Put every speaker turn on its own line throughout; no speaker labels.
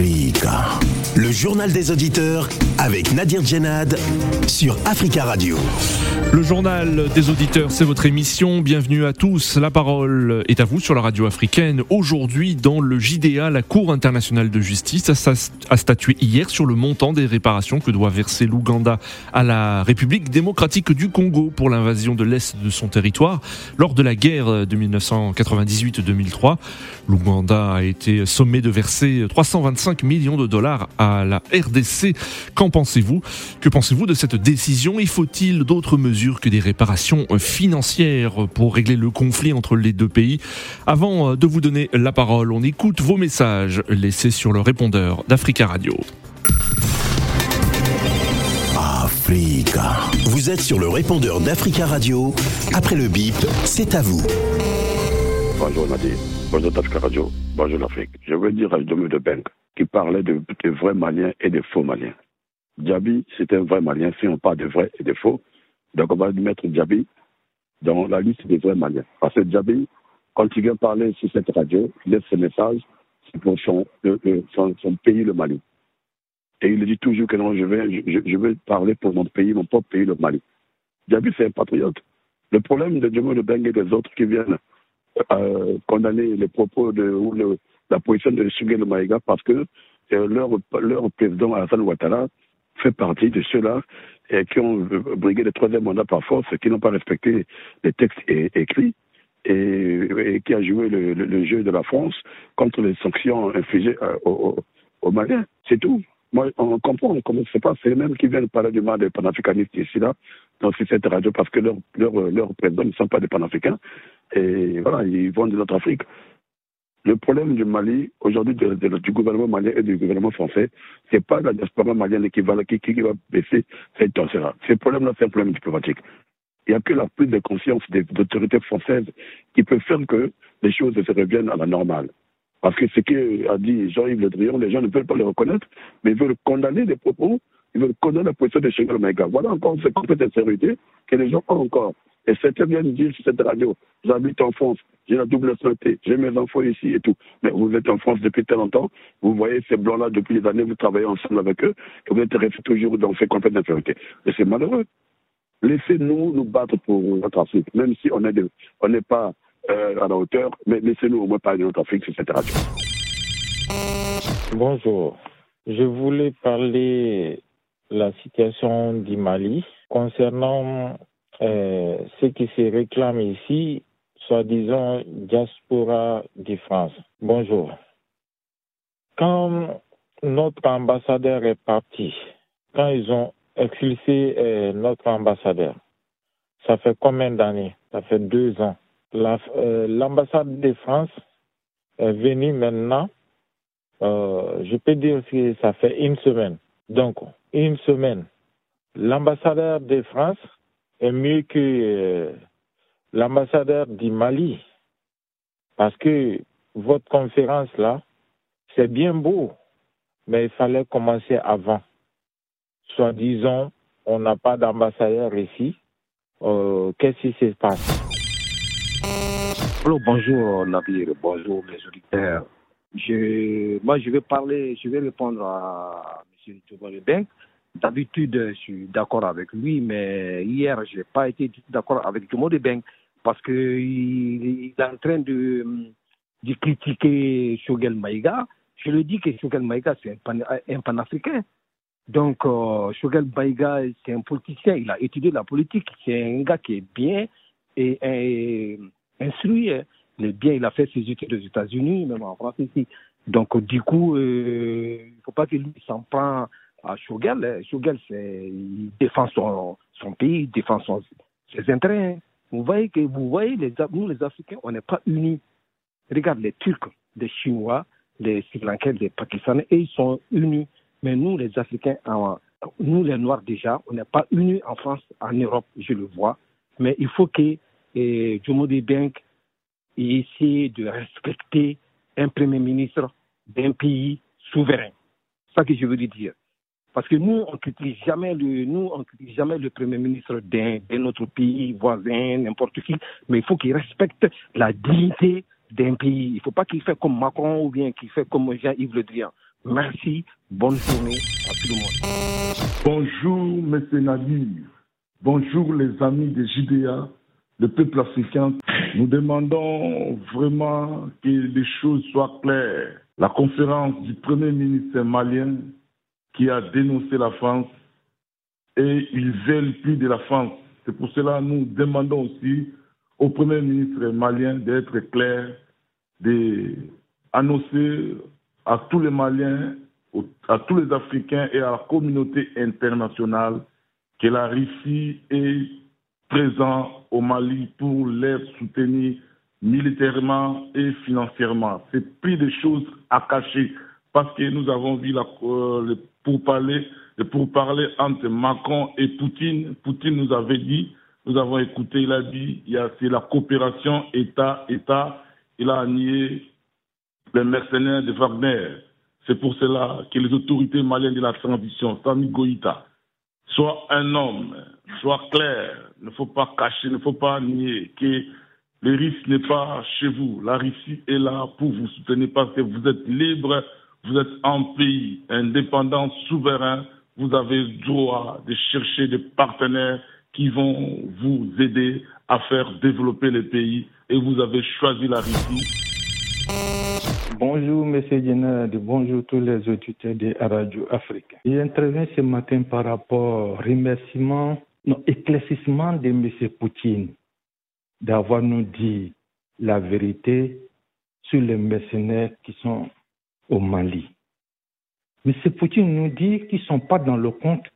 Freeh'ga Le journal des auditeurs avec Nadir Djenad sur Africa Radio.
Le journal des auditeurs, c'est votre émission. Bienvenue à tous. La parole est à vous sur la radio africaine. Aujourd'hui, dans le JDA, la Cour internationale de justice a statué hier sur le montant des réparations que doit verser l'Ouganda à la République démocratique du Congo pour l'invasion de l'Est de son territoire lors de la guerre de 1998-2003. L'Ouganda a été sommé de verser 325 millions de dollars à la RDC. Qu'en pensez-vous? Que pensez-vous de cette décision? Et faut-il d'autres mesures que des réparations financières pour régler le conflit entre les deux pays? Avant de vous donner la parole, on écoute vos messages laissés sur le répondeur d'Africa Radio.
Africa. Vous êtes sur le répondeur d'Africa Radio. Après le bip, c'est à vous.
Bonjour Nadir. Bonjour d'Africa Radio. Bonjour l'Afrique. Je veux dire à Domi de Bank qui parlait de, vrais Maliens et de faux Maliens. Diaby, c'est un vrai Malien. Si on parle de vrai et de faux, donc on va mettre Djabi dans la liste des vrais Maliens. Parce que Djabi, quand il vient parler sur cette radio, il laisse ce message, c'est pour son, pays, le Mali. Et il dit toujours que non, je vais, parler pour mon pays, mon propre pays, le Mali. Djabi, c'est un patriote. Le problème de Djamo de Beng et des autres qui viennent euh, condamner les propos de, la position de Sugel Maïga parce que euh, leur, leur président Hassan Ouattara fait partie de ceux-là qui ont brigué le troisième mandat par force, qui n'ont pas respecté les textes écrits et, qui a joué le, jeu de la France contre les sanctions infligées euh, aux, Maliens. C'est tout. Moi, on comprend comment c'est pas. C'est eux-mêmes qui viennent parler du mal des panafricanistes ici, là, dans cette radio, parce que leurs leur, leur présidents ne sont pas des panafricains. Et voilà, ils vont de notre Afrique. Le problème du Mali, aujourd'hui, du gouvernement malien et du gouvernement français, c'est pas la diaspora malienne qui va, baisser cette tension-là. Ce problème-là, c'est un problème diplomatique. Il n'y a que la prise de conscience des autorités françaises qui peut faire que les choses se reviennent à la normale. Parce que ce qu'a dit Jean-Yves Le Drian, les gens ne veulent pas le reconnaître, mais ils veulent condamner les propos, ils veulent condamner la position de Chengal Maïga. Voilà encore cette compétence que les gens ont encore. Et bien de dire sur cette radio, j'habite en France, j'ai la double santé, j'ai mes enfants ici et tout. Mais vous êtes en France depuis très longtemps, vous voyez ces blancs-là depuis des années, vous travaillez ensemble avec eux, et vous êtes restés toujours dans ces compétences d'infériorité. Et c'est malheureux. Laissez-nous nous battre pour notre Afrique, même si on n'est pas euh, à la hauteur, mais laissez-nous au moins parler de notre Afrique sur cette radio.
Bonjour. Je voulais parler de la situation du Mali concernant euh, ce qui se réclame ici, soi-disant diaspora de France. Bonjour. Quand notre ambassadeur est parti, quand ils ont expulsé euh, notre ambassadeur, ça fait combien d'années? Ça fait deux ans. Euh, l'ambassade de France est venue maintenant, je peux dire que ça fait une semaine. Donc, une semaine. L'ambassadeur de France est mieux que euh, l'ambassadeur du Mali. Parce que votre conférence là, c'est bien beau, mais il fallait commencer avant. Soit disant, on n'a pas d'ambassadeur ici. Euh, qu'est-ce qui se passe?
Bonjour Nadir, bonjour les auditeurs. Je, moi, je vais parler, je vais répondre à M. Tobalebeng. D'habitude, je suis d'accord avec lui, mais hier, je n'ai pas été d'accord avec Jomo Debeng parce qu'il il est en train de, de critiquer Shogel Maïga. Je lui dis que Shogel Maïga, c'est un, panafricain. Donc, euh, Shogel Maïga, c'est un politicien, il a étudié la politique, c'est un gars qui est bien et, instruit. Hein. Bien, il a fait ses études aux États-Unis, même en France ici. Donc, du coup, euh, il ne faut pas que lui s'en prend à Shogel. Shogel, il défend son, son pays, il défend ses intérêts. Hein. Vous voyez que vous voyez les, nous les Africains, on n'est pas unis. Regarde les Turcs, les Chinois, les Sri Lankais, les Pakistanais, et ils sont unis. Mais nous, les Africains, nous les Noirs déjà, on n'est pas unis en France, en Europe, je le vois. Mais il faut que eh, Jomo Bank essaie de respecter un premier ministre d'un pays souverain. C'est ça que je veux dire. Parce que nous, on critique jamais le, nous, on critique jamais le premier ministre d'un, autre pays voisin, n'importe qui, mais il faut qu'il respecte la dignité d'un pays. Il ne faut pas qu'il fasse comme Macron ou bien qu'il fasse comme Jean-Yves Le Drian. Merci. Bonne journée à tout le monde.
Bonjour, M. Nadir. Bonjour, les amis de JDA, le peuple africain. Nous demandons vraiment que les choses soient claires. La conférence du Premier ministre malien qui a dénoncé la France et ils veulent plus de la France. C'est pour cela que nous demandons aussi au Premier ministre malien d'être clair, d'annoncer à tous les Maliens, à tous les Africains et à la communauté internationale que la Russie est présente au Mali pour les soutenir militairement et financièrement. C'est plus des choses à cacher parce que nous avons vu la, euh, pour parler pour parler entre Macron et Poutine. Poutine nous avait dit, nous avons écouté, il a dit, c'est la coopération État-État. Il a nié les mercenaires de Wagner. C'est pour cela que les autorités maliennes de la transition, Sami Goïta, soient un homme, soient clairs. Il ne faut pas cacher, ne faut pas nier que le risque n'est pas chez vous. La Russie est là pour vous soutenir parce que vous êtes libre, vous êtes un pays indépendant, souverain. Vous avez droit de chercher des partenaires qui vont vous aider à faire développer le pays et vous avez choisi la Russie
Bonjour, Monsieur Jenner, bonjour tous les auditeurs de Radio Afrique. J'interviens ce matin par rapport au remerciement, non, éclaircissement de M. Poutine d'avoir nous dit la vérité sur les mercenaires qui sont au Mali. M. Poutine nous dit qu'ils ne sont pas dans le compte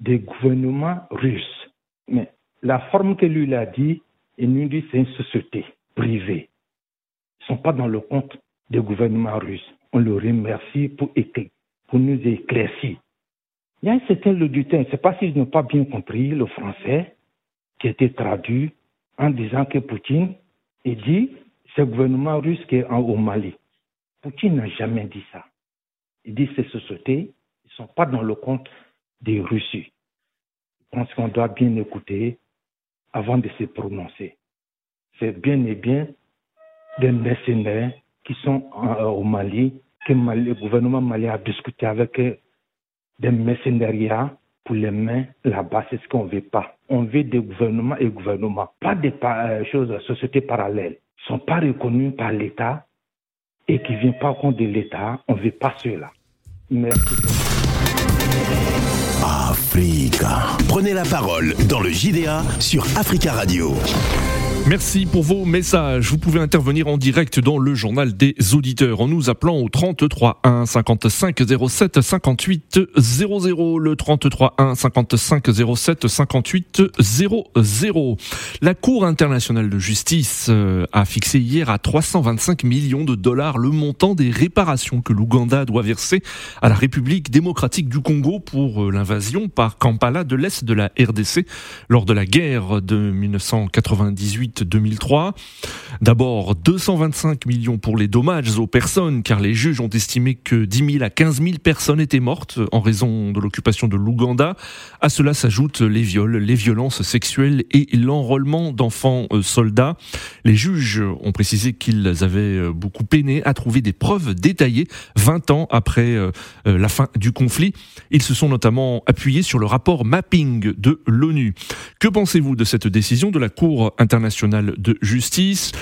des gouvernements russes. Mais la forme que lui a dit, il nous dit c'est une société privée. Ils ne sont pas dans le compte des gouvernements russes. On le remercie pour, pour nous éclaircir. Il y a un certain temps, je ne sais pas si je n'ai pas bien compris le français, qui a été traduit en disant que Poutine, il dit, c'est le gouvernement russe qui est au Mali. Poutine n'a jamais dit ça. Il dit ces sociétés ne sont pas dans le compte des Russes. Je pense qu'on doit bien écouter avant de se prononcer. C'est bien et bien des mercenaires qui sont euh, au Mali, que le gouvernement malien a discuté avec des mercenariats pour les mains là-bas. C'est ce qu'on ne veut pas. On veut des gouvernements et gouvernements, pas des euh, choses, sociétés parallèles. Ils ne sont pas reconnus par l'État et qui vient au compte de l'État. On ne veut pas cela. Merci.
Africa. Prenez la parole dans le JDA sur Africa Radio.
Merci pour vos messages. Vous pouvez intervenir en direct dans le journal des auditeurs en nous appelant au 33 1 55 07 58 00. Le 33 1 55 07 58 00. La Cour internationale de justice euh, a fixé hier à 325 millions de dollars le montant des réparations que l'Ouganda doit verser à la République démocratique du Congo pour euh, l'invasion par Kampala de l'Est de la RDC lors de la guerre de 1998 2003. D'abord, 225 millions pour les dommages aux personnes, car les juges ont estimé que 10 000 à 15 000 personnes étaient mortes en raison de l'occupation de l'Ouganda. À cela s'ajoutent les viols, les violences sexuelles et l'enrôlement d'enfants euh, soldats. Les juges ont précisé qu'ils avaient euh, beaucoup peiné à trouver des preuves détaillées 20 ans après euh, la fin du conflit. Ils se sont notamment appuyés sur le rapport mapping de l'ONU. Que pensez-vous de cette décision de la Cour internationale de justice.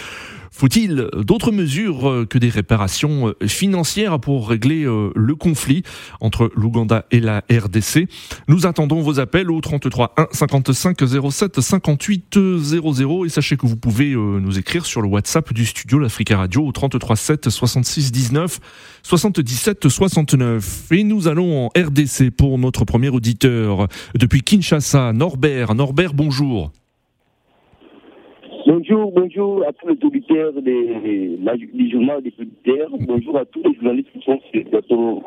Faut-il d'autres mesures euh, que des réparations euh, financières pour régler euh, le conflit entre l'Ouganda et la RDC Nous attendons vos appels au 33 1 55 07 58 00 et sachez que vous pouvez nous écrire sur le WhatsApp du studio l'Africa Radio au 33 7 66 19 77 69. Et nous allons en RDC pour notre premier auditeur depuis Kinshasa, Norbert. Norbert, bonjour.
Bonjour, bonjour à tous les auditeurs des, du journal des auditeurs. Bonjour à tous les journalistes qui sont sur le plateau.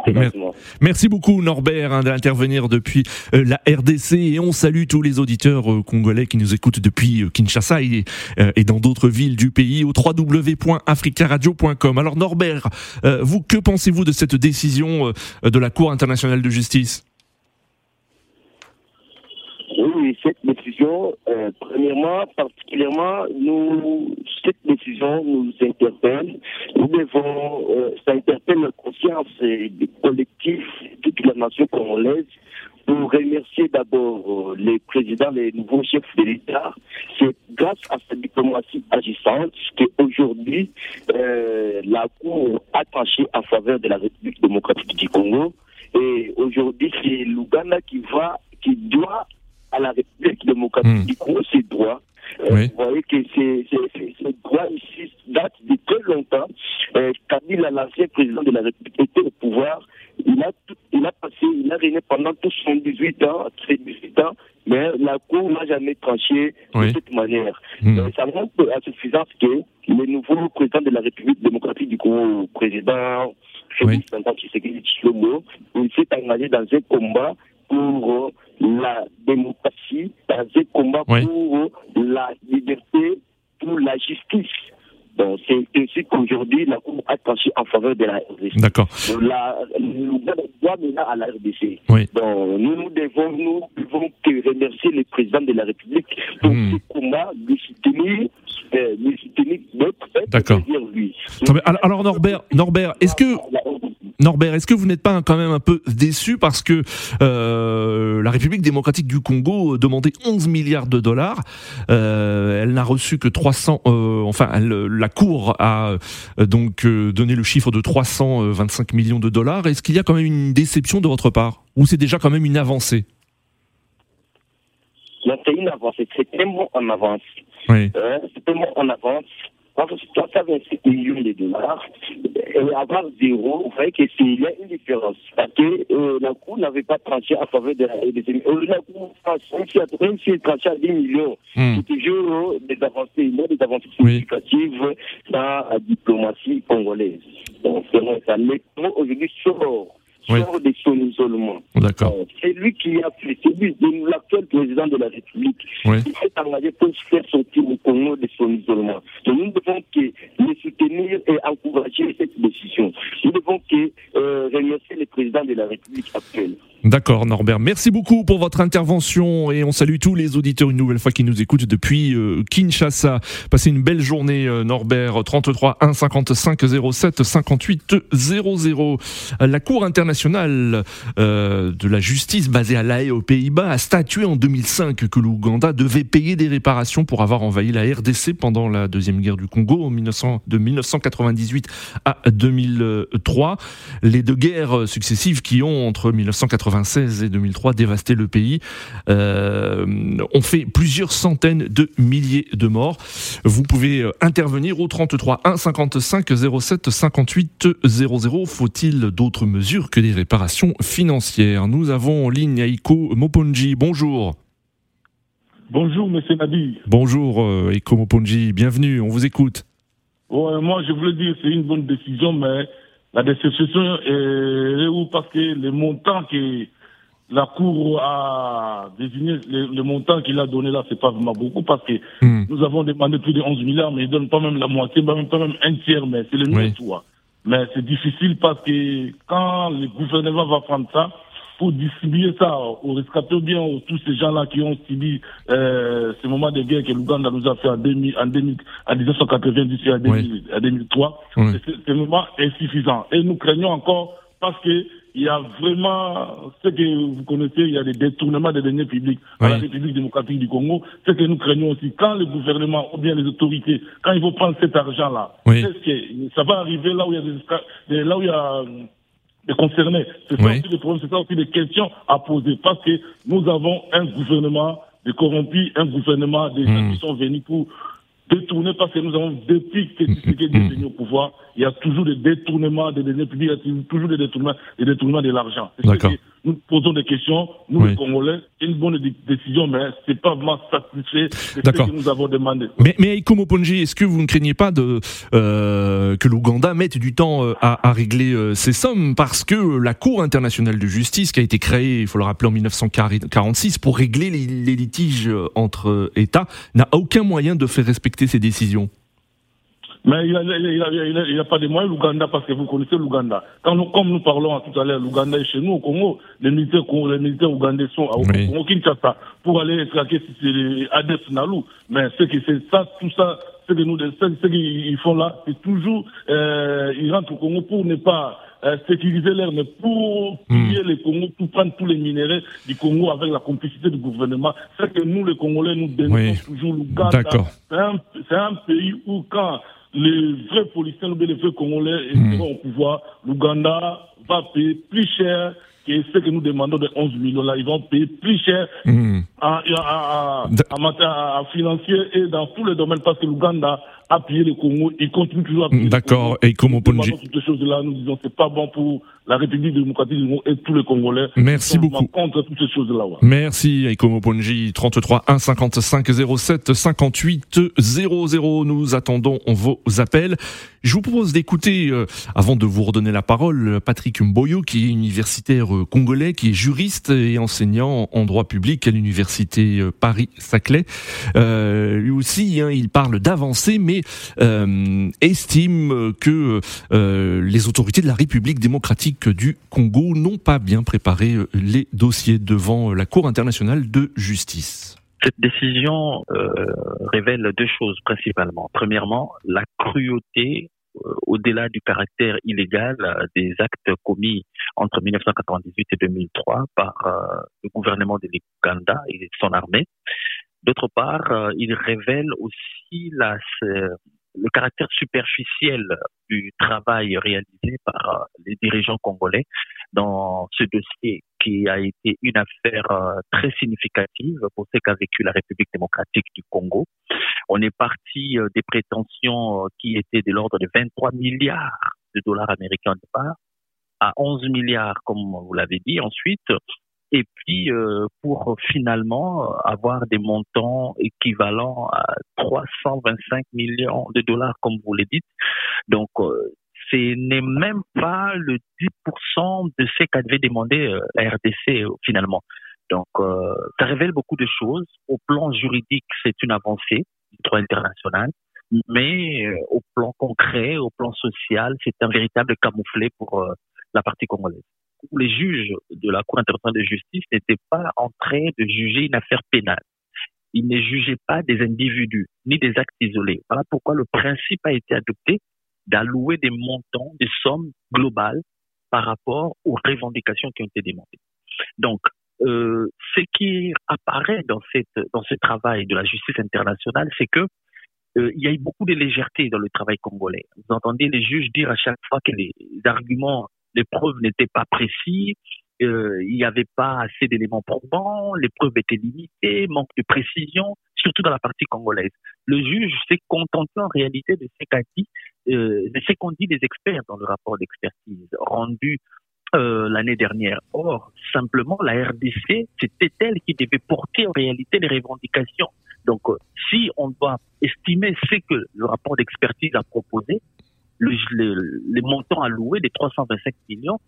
Merci beaucoup Norbert hein, d'intervenir depuis euh, la RDC et on salue tous les auditeurs euh, congolais qui nous écoutent depuis euh, Kinshasa et, et dans d'autres villes du pays au www.africaradio.com. Alors Norbert, vous que pensez-vous de cette décision de la Cour internationale de justice?
Cette décision, euh, premièrement, particulièrement, nous, cette décision nous interpelle. Nous devons, euh, ça interpelle la conscience des collectifs, toute la nation congolaise, pour remercier d'abord les présidents, les nouveaux chefs de l'État. C'est grâce à cette diplomatie agissante qu'aujourd'hui, euh, la Cour a tranché en faveur de la République démocratique du Congo. Et aujourd'hui, c'est l'Ouganda qui va, qui doit à la République démocratique du Congo ses droits. Euh, vous voyez que ces, ces, droits ici datent de très longtemps. Euh, Kabila, l'ancien président de la République, était au pouvoir. Il a, il a passé, il a régné pendant tous son 18 ans, ses 18 ans, mais la Cour n'a jamais tranché de cette manière. Hmm. Euh, ça montre à suffisance que le nouveau président de la République démocratique du Congo, président Félix oui. Tshisekedi Tshilombo, il s'est engagé dans un combat pour la démocratie, dans un combat pour la liberté, pour la justice. Donc, c'est ainsi qu'aujourd'hui, la Cour a tranché en faveur de la RDC.
D'accord.
La, doit maintenant à la RDC. Oui. Donc, nous, nous devons, nous devons que remercier le président de la République pour hmm. ce combat, de soutenir, euh, de soutenir notre
D'accord. Alors, Norbert, Norbert, est-ce que Norbert, est-ce que vous n'êtes pas quand même un peu déçu parce que euh, la République démocratique du Congo demandait 11 milliards de dollars, euh, elle n'a reçu que 300, euh, enfin la Cour a euh, donc euh, donné le chiffre de 325 millions de dollars. Est-ce qu'il y a quand même une déception de votre part? Ou c'est déjà quand même une avancée?
C'est une avancée, c'est tellement en avance. Oui. c'est tellement en avance 325 millions de dollars et avoir zéro, vous voyez qu'il y a une différence. Parce que euh, la Cour n'avait pas tranché en faveur de la RDC. Euh, la Cour, même si elle tranché à 10 millions, hmm. c'est toujours des avancées, des avancées significatives dans la diplomatie congolaise. Donc, c'est ça. Mais aujourd'hui, sort sort de son isolement.
D'accord.
C'est lui qui a fait, c'est lui, l'actuel président de la République, oui. qui s'est engagé pour faire sortir le Congo de son isolement. Donc nous devons que le soutenir et encourager cette décision. Nous devons que euh, remercier le président de la République actuelle.
D'accord Norbert, merci beaucoup pour votre intervention et on salue tous les auditeurs une nouvelle fois qui nous écoutent depuis euh, Kinshasa. Passez une belle journée euh, Norbert, 33 1 55 07 58 00. La Cour internationale euh, de la justice basée à La aux Pays-Bas a statué en 2005 que l'Ouganda devait payer des réparations pour avoir envahi la RDC pendant la deuxième guerre du Congo en 1900, de 1998 à 2003. Les deux guerres successives qui ont entre 1980 1996 et 2003 dévasté le pays, euh, ont fait plusieurs centaines de milliers de morts. Vous pouvez euh, intervenir au 33 1 55 07 58 00. Faut-il d'autres mesures que des réparations financières? Nous avons en ligne Aiko Moponji. Bonjour.
Bonjour, monsieur Nabi.
Bonjour, euh, Aiko Moponji. Bienvenue, on vous écoute.
moi, je voulais dire c'est une bonne décision, mais la déception est où parce que les montants que la Cour a désigné, le, montant qu'il a donné là, c'est pas vraiment beaucoup parce que hmm. nous avons demandé plus de 11 milliards, mais ils donnent pas même la moitié, pas même, pas même un tiers, mais c'est le même choix. Mais c'est difficile parce que quand le gouvernement va prendre ça, pour distribuer ça aux rescapés ou bien aux, tous ces gens-là qui ont subi euh, ce moment de guerre que l'Ouganda nous a fait en, 2000, en, 2000, en 1990 et en, 2003, c'est vraiment insuffisant. Et nous craignons encore parce que il y a vraiment ce que vous connaissez, il y a des détournements des deniers publics dans la République démocratique du Congo. Ce que nous craignons aussi, quand le gouvernement ou bien les autorités, quand ils vont prendre cet argent-là, que ça va arriver là où il y a des, là où il y a de concerner. C'est ça aussi le problème, c'est ça aussi des questions à poser. Parce que nous avons un gouvernement de corrompus, un gouvernement des gens hmm. qui sont venus pour détourner, parce que nous avons, depuis que Tshisekedi est venu au pouvoir, il y a toujours des détournements des deniers publics, il y a toujours des détournements, des détournements de l'argent.
D'accord
nous posons des questions, nous les Congolais, une bonne décision, mais c'est pas vraiment satisfait de ce que nous avons demandé.
Mais, mais est-ce que vous ne craignez pas de, euh, que l'Ouganda mette du temps euh, à, à, régler euh, ces sommes? Parce que la Cour internationale de justice, qui a été créée, il faut le rappeler, en 1946, pour régler les, les litiges entre États, n'a aucun moyen de faire respecter ces décisions.
Mais il n'y a, a, pas de moyens, l'Ouganda, parce que vous connaissez l'Ouganda. Quand nous, comme nous parlons tout à l'heure, l'Ouganda est chez nous au Congo, les militaires, les militaires ougandais sont au Congo Kinshasa pour aller traquer Adès Nalou. Mais ce que c'est ça, tout ça, ce que nous, ce qu'ils font là, c'est toujours, euh, ils rentrent au Congo pour ne pas euh, sécuriser l'air, mais pour piller hmm. les Congo, pour prendre tous les minéraux du Congo avec la complicité du gouvernement. C'est que nous, les Congolais, nous dénonçons toujours l'Ouganda. C'est un, un, pays où quand les vrais policiers, les vrais Congolais mmh. seront au pouvoir, l'Ouganda va payer plus cher que ce que nous demandons de 11 millions là, ils vont payer plus cher mmh. en, financier et dans tous les domaines parce que l'Ouganda appuyer le Congo, il continue toujours à appuyer
D'accord, et comment
Ponji Toutes ces choses-là, nous disons c'est pas bon pour la République démocratique du Congo et tous les Congolais.
Merci beaucoup.
Contre toutes ces choses-là. Ouais.
Merci, Aikomo Ponji, 33 1 55 07 58 00. Nous attendons vos appels. Je vous propose d'écouter, euh, avant de vous redonner la parole, Patrick Mboyo, qui est universitaire euh, congolais, qui est juriste et enseignant en droit public à l'université euh, Paris-Saclay. lui aussi, hein, il parle d'avancer, mais euh, estime que euh, les autorités de la République démocratique du Congo n'ont pas bien préparé euh, les dossiers devant la Cour internationale de justice.
Cette décision révèle deux choses principalement. Premièrement, la cruauté au-delà du caractère illégal des actes commis entre 1998 et 2003 par le gouvernement de l'Ouganda et son armée. D'autre part, euh, il révèle aussi la, le caractère superficiel du travail réalisé par euh, les dirigeants congolais dans ce dossier qui a été une affaire euh, très significative pour ce qu'a vécu la République démocratique du Congo. On est parti des prétentions qui étaient de l'ordre de 23 milliards de dollars américains de part à 11 milliards, comme vous l'avez dit. Ensuite, et puis euh, pour finalement avoir des montants équivalents à 325 millions de dollars, comme vous le dites. Donc, euh, ce n'est même pas le 10% de ce qu'avait demandé euh, la RDC finalement. Donc, ça révèle beaucoup de choses. Au plan juridique, c'est une avancée du droit international, mais au plan concret, au plan social, c'est un véritable camouflet pour la partie congolaise les juges de la Cour internationale de justice n'étaient pas en train de juger une affaire pénale. Ils ne jugeaient pas des individus, ni des actes isolés. Voilà pourquoi le principe a été adopté d'allouer des montants, des sommes globales par rapport aux revendications qui ont été demandées. Donc, euh, ce qui apparaît dans, cette, dans ce travail de la justice internationale, c'est que euh, il y a eu beaucoup de légèreté dans le travail congolais. Vous entendez les juges dire à chaque fois que les arguments les preuves n'étaient pas précises, euh, il n'y avait pas assez d'éléments probants, les preuves étaient limitées, manque de précision, surtout dans la partie congolaise. Le juge s'est contenté en réalité de ce dit, euh, de ce qu'ont dit les experts dans le rapport d'expertise rendu euh, l'année dernière. Or, simplement, la RDC, c'était elle qui devait porter en réalité les revendications. Donc, si on doit estimer ce que le rapport d'expertise a proposé, le, les montants alloués des 325 millions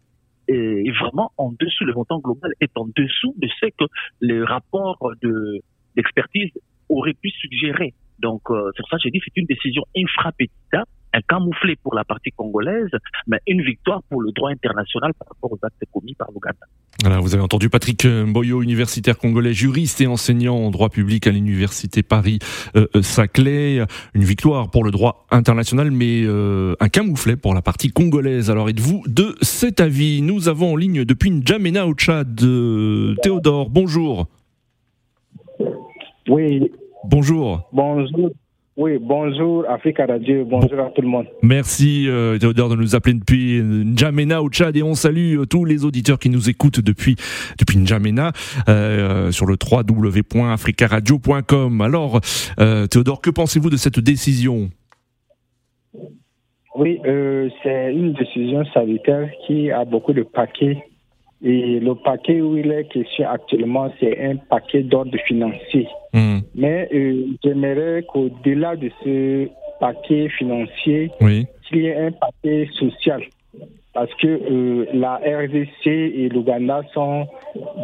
est vraiment en dessous, le montant global est en dessous de ce que le rapport de d'expertise aurait pu suggérer. Donc, euh, c'est ça j'ai dit c'est une décision infrapétita un camouflet pour la partie congolaise, mais une victoire pour le droit international par rapport aux actes commis par l'Ouganda.
Voilà, vous avez entendu Patrick Mboyo, universitaire congolais, juriste et enseignant en droit public à l'université Paris-Saclay. Euh, une victoire pour le droit international, mais euh, un camouflet pour la partie congolaise. Alors êtes-vous de cet avis? Nous avons en ligne depuis N'Djamena au Tchad, euh, Théodore, bonjour.
Oui.
Bonjour.
Bonjour. Oui, bonjour Africa Radio, bonjour à tout le monde.
Merci euh, Théodore de nous appeler depuis N'Djamena au Tchad et on salue euh, tous les auditeurs qui nous écoutent depuis depuis N'Djamena euh, sur le www.africaradio.com. Alors Théodore, que pensez-vous de cette décision?
Oui, c'est une décision sanitaire qui a beaucoup de paquets et le paquet où il est question actuellement, c'est un paquet d'ordre financier. Hmm. Mais euh, j'aimerais qu'au-delà de ce paquet financier, qu'il y ait un paquet social. Parce que euh, la RDC et l'Ouganda sont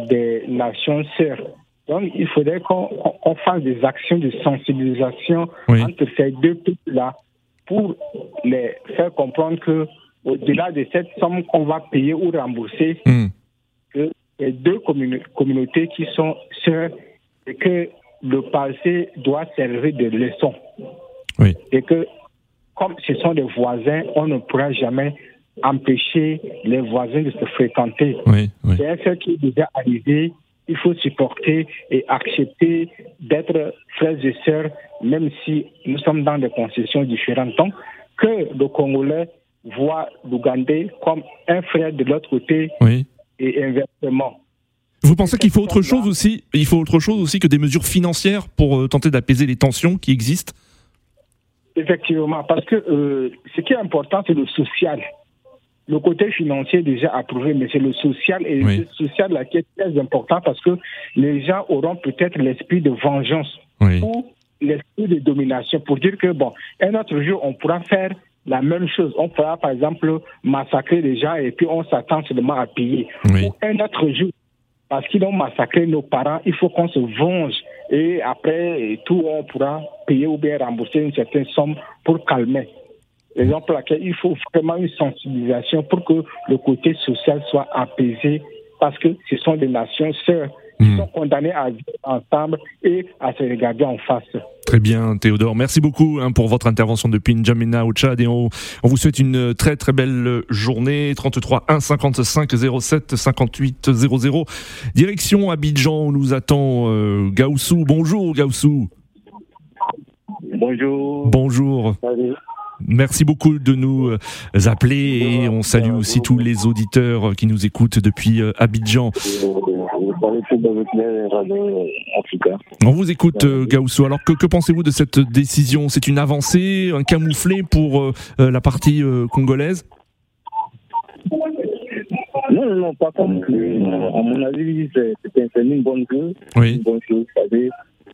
des nations sœurs. Donc, il faudrait qu'on fasse des actions de sensibilisation entre ces deux peuples-là pour les faire comprendre que au-delà de cette somme qu'on va payer ou rembourser, hmm. que les deux communautés qui sont sœurs et que le passé doit servir de leçon. Et que comme ce sont des voisins, on ne pourra jamais empêcher les voisins de se fréquenter. C'est un fait qui est déjà arrivé. Il faut supporter et accepter d'être frères et sœurs, même si nous sommes dans des concessions différentes. Donc, que le Congolais voit l'Ougandais comme un frère de l'autre côté et inversement.
Vous pensez qu'il faut autre chose aussi Il faut autre chose aussi que des mesures financières pour euh, tenter d'apaiser les tensions qui existent?
Effectivement, parce que euh, ce qui est important, c'est le social. Le côté financier est déjà approuvé, mais c'est le social et le social là, qui est très important parce que les gens auront peut-être l'esprit de vengeance ou l'esprit de domination pour dire que, bon, un autre jour, on pourra faire la même chose. On pourra, par exemple, massacrer les gens et puis on s'attend seulement à payer. Ou un autre jour, parce qu'ils ont massacré nos parents, il faut qu'on se venge. Et après, tout, on pourra payer ou bien rembourser une certaine somme pour calmer. Raison pour laquelle il faut vraiment une sensibilisation pour que le côté social soit apaisé, parce que ce sont des nations sœurs qui hmm. sont condamnées à vivre ensemble et à se regarder en face.
Très bien, Théodore. Merci beaucoup hein, pour votre intervention depuis N'Djamena au Tchad et on, vous souhaite une très très belle journée. 33 1 55 07 58 00. Direction Abidjan où nous attend euh, Gaussou. Bonjour Gaussou.
Bonjour.
Bonjour. Merci beaucoup de nous euh, appeler et on salue aussi tous les auditeurs qui nous écoutent depuis euh, Abidjan. On vous écoute, euh. Alors, que, pensez-vous de cette décision? C'est une avancée, un camouflet pour euh, euh, la partie congolaise?
Non, non, non, pas comme À mon avis, c'est une bonne chose. Oui. Une bonne chose.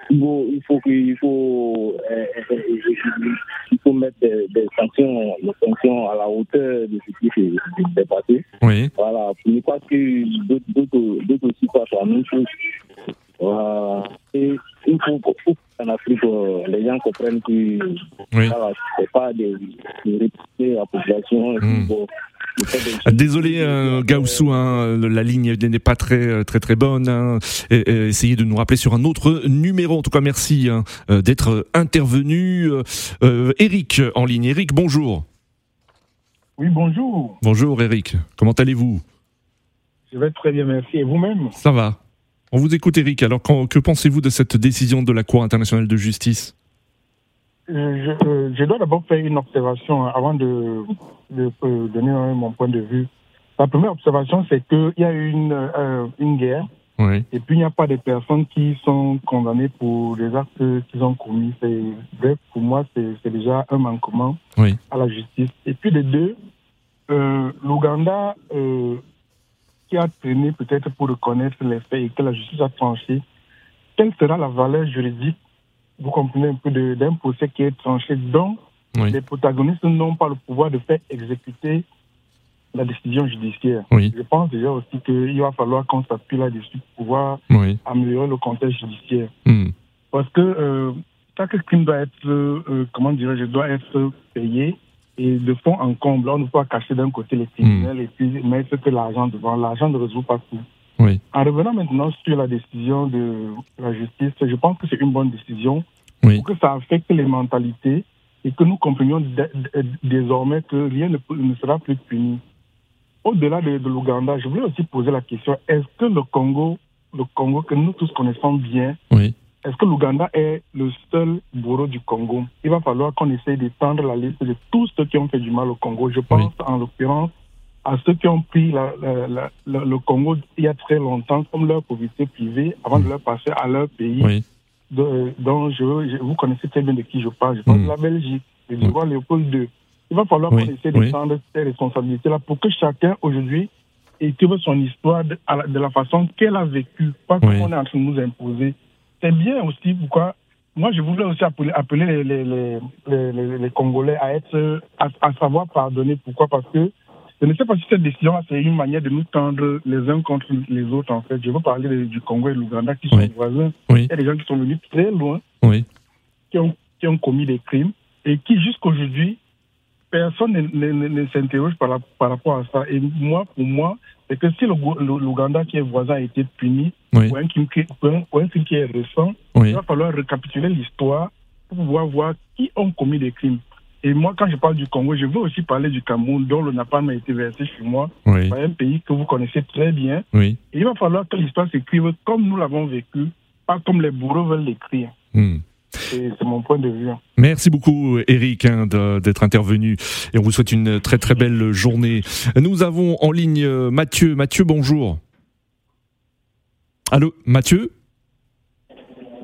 Il faut, il faut, il faut, il faut mettre des, sanctions, des sanctions à la hauteur de ce qui s'est passé.
Oui.
Voilà. Je crois que d'autres aussi passent la même chose. Voilà. Et il faut, qu'en Afrique, les gens comprennent que oui. c'est pas de, de la population. Mm.
Désolé, euh, Gaussou, hein, la ligne n'est pas très très très bonne. Hein. essayez de nous rappeler sur un autre numéro. En tout cas, merci hein, euh, d'être intervenu. Euh, Eric en ligne. Eric, bonjour.
Oui, bonjour.
Bonjour, Eric. Comment allez-vous?
Je vais très bien, merci. Et vous-même?
Ça va. On vous écoute, Eric. Alors, que pensez-vous de cette décision de la Cour internationale de justice?
Je, je, dois d'abord faire une observation avant de, de, donner mon point de vue. La première observation, c'est qu'il y a une, euh, une guerre oui. et puis il n'y a pas de personnes qui sont condamnées pour les actes qu'ils ont commis. Bref, pour moi, c'est déjà un manquement oui. à la justice. Et puis les deux, euh, l'Ouganda, euh, qui a traîné peut-être pour reconnaître les faits et que la justice a tranché, quelle sera la valeur juridique vous comprenez un peu d'un procès qui est tranché, dont les protagonistes n'ont pas le pouvoir de faire exécuter la décision judiciaire. Je pense déjà aussi qu'il va falloir qu'on s'appuie là-dessus pour pouvoir améliorer le contexte judiciaire. Hmm. Parce que euh, chaque crime doit être, euh, comment dirais-je, doit être payé et de fond en comble. On ne peut pas cacher d'un côté les criminels hmm. et puis mettre que l'argent devant. L'argent ne résout pas tout. En revenant maintenant sur la décision de la justice, je pense que c'est une bonne décision pour que ça affecte les mentalités et que nous comprenions désormais que rien ne, sera plus puni. Au-delà de, l'Ouganda, je voulais aussi poser la question est-ce que le Congo, le Congo que nous tous connaissons bien, est-ce que l'Ouganda est le seul bourreau du Congo? Il va falloir qu'on essaye d'étendre la liste de tous ceux qui ont fait du mal au Congo. Je pense en l'occurrence à ceux qui ont pris le Congo il y a très longtemps comme leur propriété privée avant de leur passer à leur pays. dont je, vous connaissez très bien de qui je parle. Je parle de mm. la Belgique, de l'Ivoire, Léopold II. Il va falloir qu'on essaie de prendre ces responsabilités-là pour que chacun aujourd'hui écrive son histoire de, la façon qu'elle a vécu, pas comme on est en train de nous imposer. C'est bien aussi pourquoi moi, je voulais aussi appeler, appeler les, les, les, les, Congolais à être, à, à, savoir pardonner. Pourquoi? Parce que je ne sais pas si cette décision, c'est une manière de nous tendre les uns contre les autres, en fait. Je veux parler du Congo et de l'Ouganda qui sont voisins. Il y a des gens qui sont venus très loin, qui, ont, qui ont commis des crimes et qui, jusqu'aujourd'hui, personne ne, s'interroge par, par, rapport à ça. Et moi, pour moi, c'est que si l'Ouganda qui est voisin a été puni pour, un crime qui, est récent, il va falloir récapituler l'histoire pour pouvoir voir qui ont commis des crimes. Et moi, quand je parle du Congo, je veux aussi parler du Cameroun, dont le napalm a été versé chez moi, oui. un pays que vous connaissez très bien. Et il va falloir que l'histoire s'écrive comme nous l'avons vécu, pas comme les bourreaux veulent l'écrire. Hmm. C'est mon point de vue.
Merci beaucoup Eric hein, d'être intervenu et on vous souhaite une très très belle journée. Nous avons en ligne euh, Mathieu. Mathieu, bonjour. Allô, Mathieu?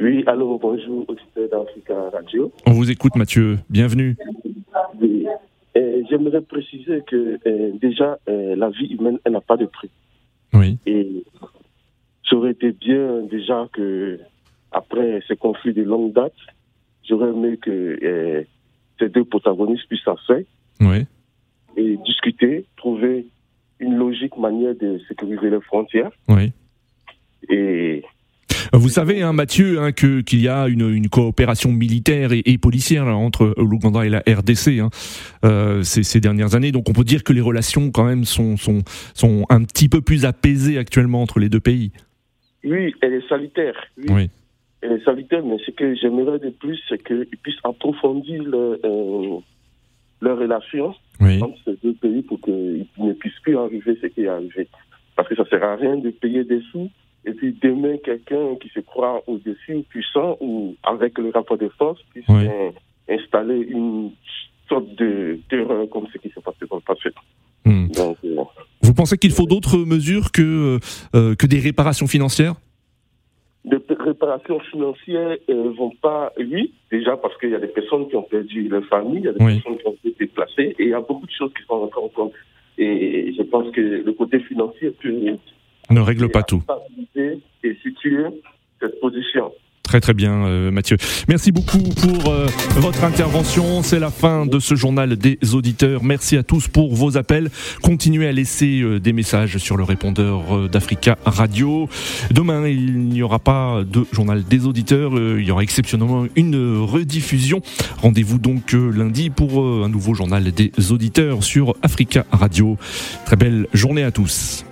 Oui, allô, bonjour, auditeur d'Africa Radio.
On vous écoute Mathieu, bienvenue.
Oui. J'aimerais préciser que euh, déjà, euh, la vie humaine, elle n'a pas de prix.
Oui.
Et ça aurait été bien déjà que après ces conflits de longue date, j'aurais aimé que euh, ces deux protagonistes puissent s'asseoir
oui.
et discuter, trouver une logique manière de sécuriser les frontières.
Oui.
Et
vous savez, hein, Mathieu, hein, que qu'il y a une, une coopération militaire et, policière entre l'Ouganda et la RDC hein, euh, ces, ces, dernières années. Donc, on peut dire que les relations, quand même, sont, sont, sont un petit peu plus apaisées actuellement entre les deux pays.
Oui, elle est salutaire.
oui
et salutaire, mais ce que j'aimerais de plus, c'est qu'ils puissent approfondir leur, euh, leur relation entre ces deux pays pour qu'ils ne puissent plus arriver ce qui est arrivé. Parce que ça ne sert à rien de payer des sous et puis demain, quelqu'un qui se croit au-dessus, puissant ou avec le rapport de force, puisse installer une sorte de terreur comme ce qui s'est passé dans le passé.
Hmm. Donc, euh, Vous pensez qu'il faut d'autres mesures que, euh, que des réparations financières?
de réparations financières euh, vont pas, oui, déjà parce qu'il y a des personnes qui ont perdu leur famille, il y a des personnes qui ont été déplacées, et il y a beaucoup de choses qui sont rentrées en compte. Et je pense que le côté financier peut
ne règle pas tout.
Et situer cette position.
Très très bien euh, Mathieu. Merci beaucoup pour euh, votre intervention. C'est la fin de ce journal des auditeurs. Merci à tous pour vos appels. Continuez à laisser euh, des messages sur le répondeur d'Africa Radio. Demain, il n'y aura pas de journal des auditeurs. il y aura exceptionnellement une rediffusion. Rendez-vous donc lundi pour un nouveau journal des auditeurs sur Africa Radio. Très belle journée à tous.